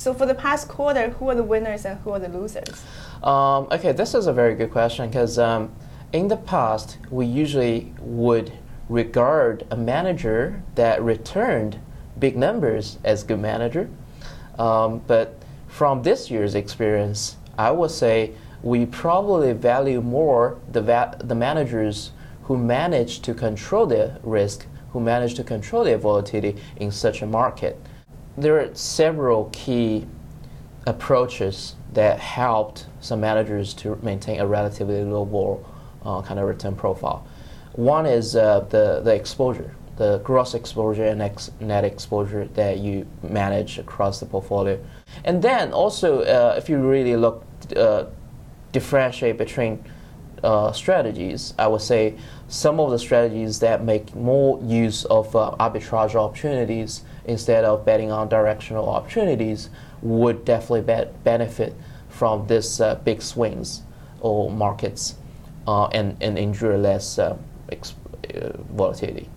So for the past quarter, who are the winners and who are the losers? Um, okay, this is a very good question because um, in the past, we usually would regard a manager that returned big numbers as good manager. Um, but from this year's experience, I would say we probably value more the, va- the managers who manage to control their risk, who manage to control their volatility in such a market. There are several key approaches that helped some managers to maintain a relatively low uh, kind of return profile. One is uh, the, the exposure, the gross exposure and ex- net exposure that you manage across the portfolio. And then also, uh, if you really look, uh, differentiate between uh, strategies, I would say some of the strategies that make more use of uh, arbitrage opportunities instead of betting on directional opportunities would definitely be- benefit from this uh, big swings or markets uh, and, and endure less uh, ex- uh, volatility.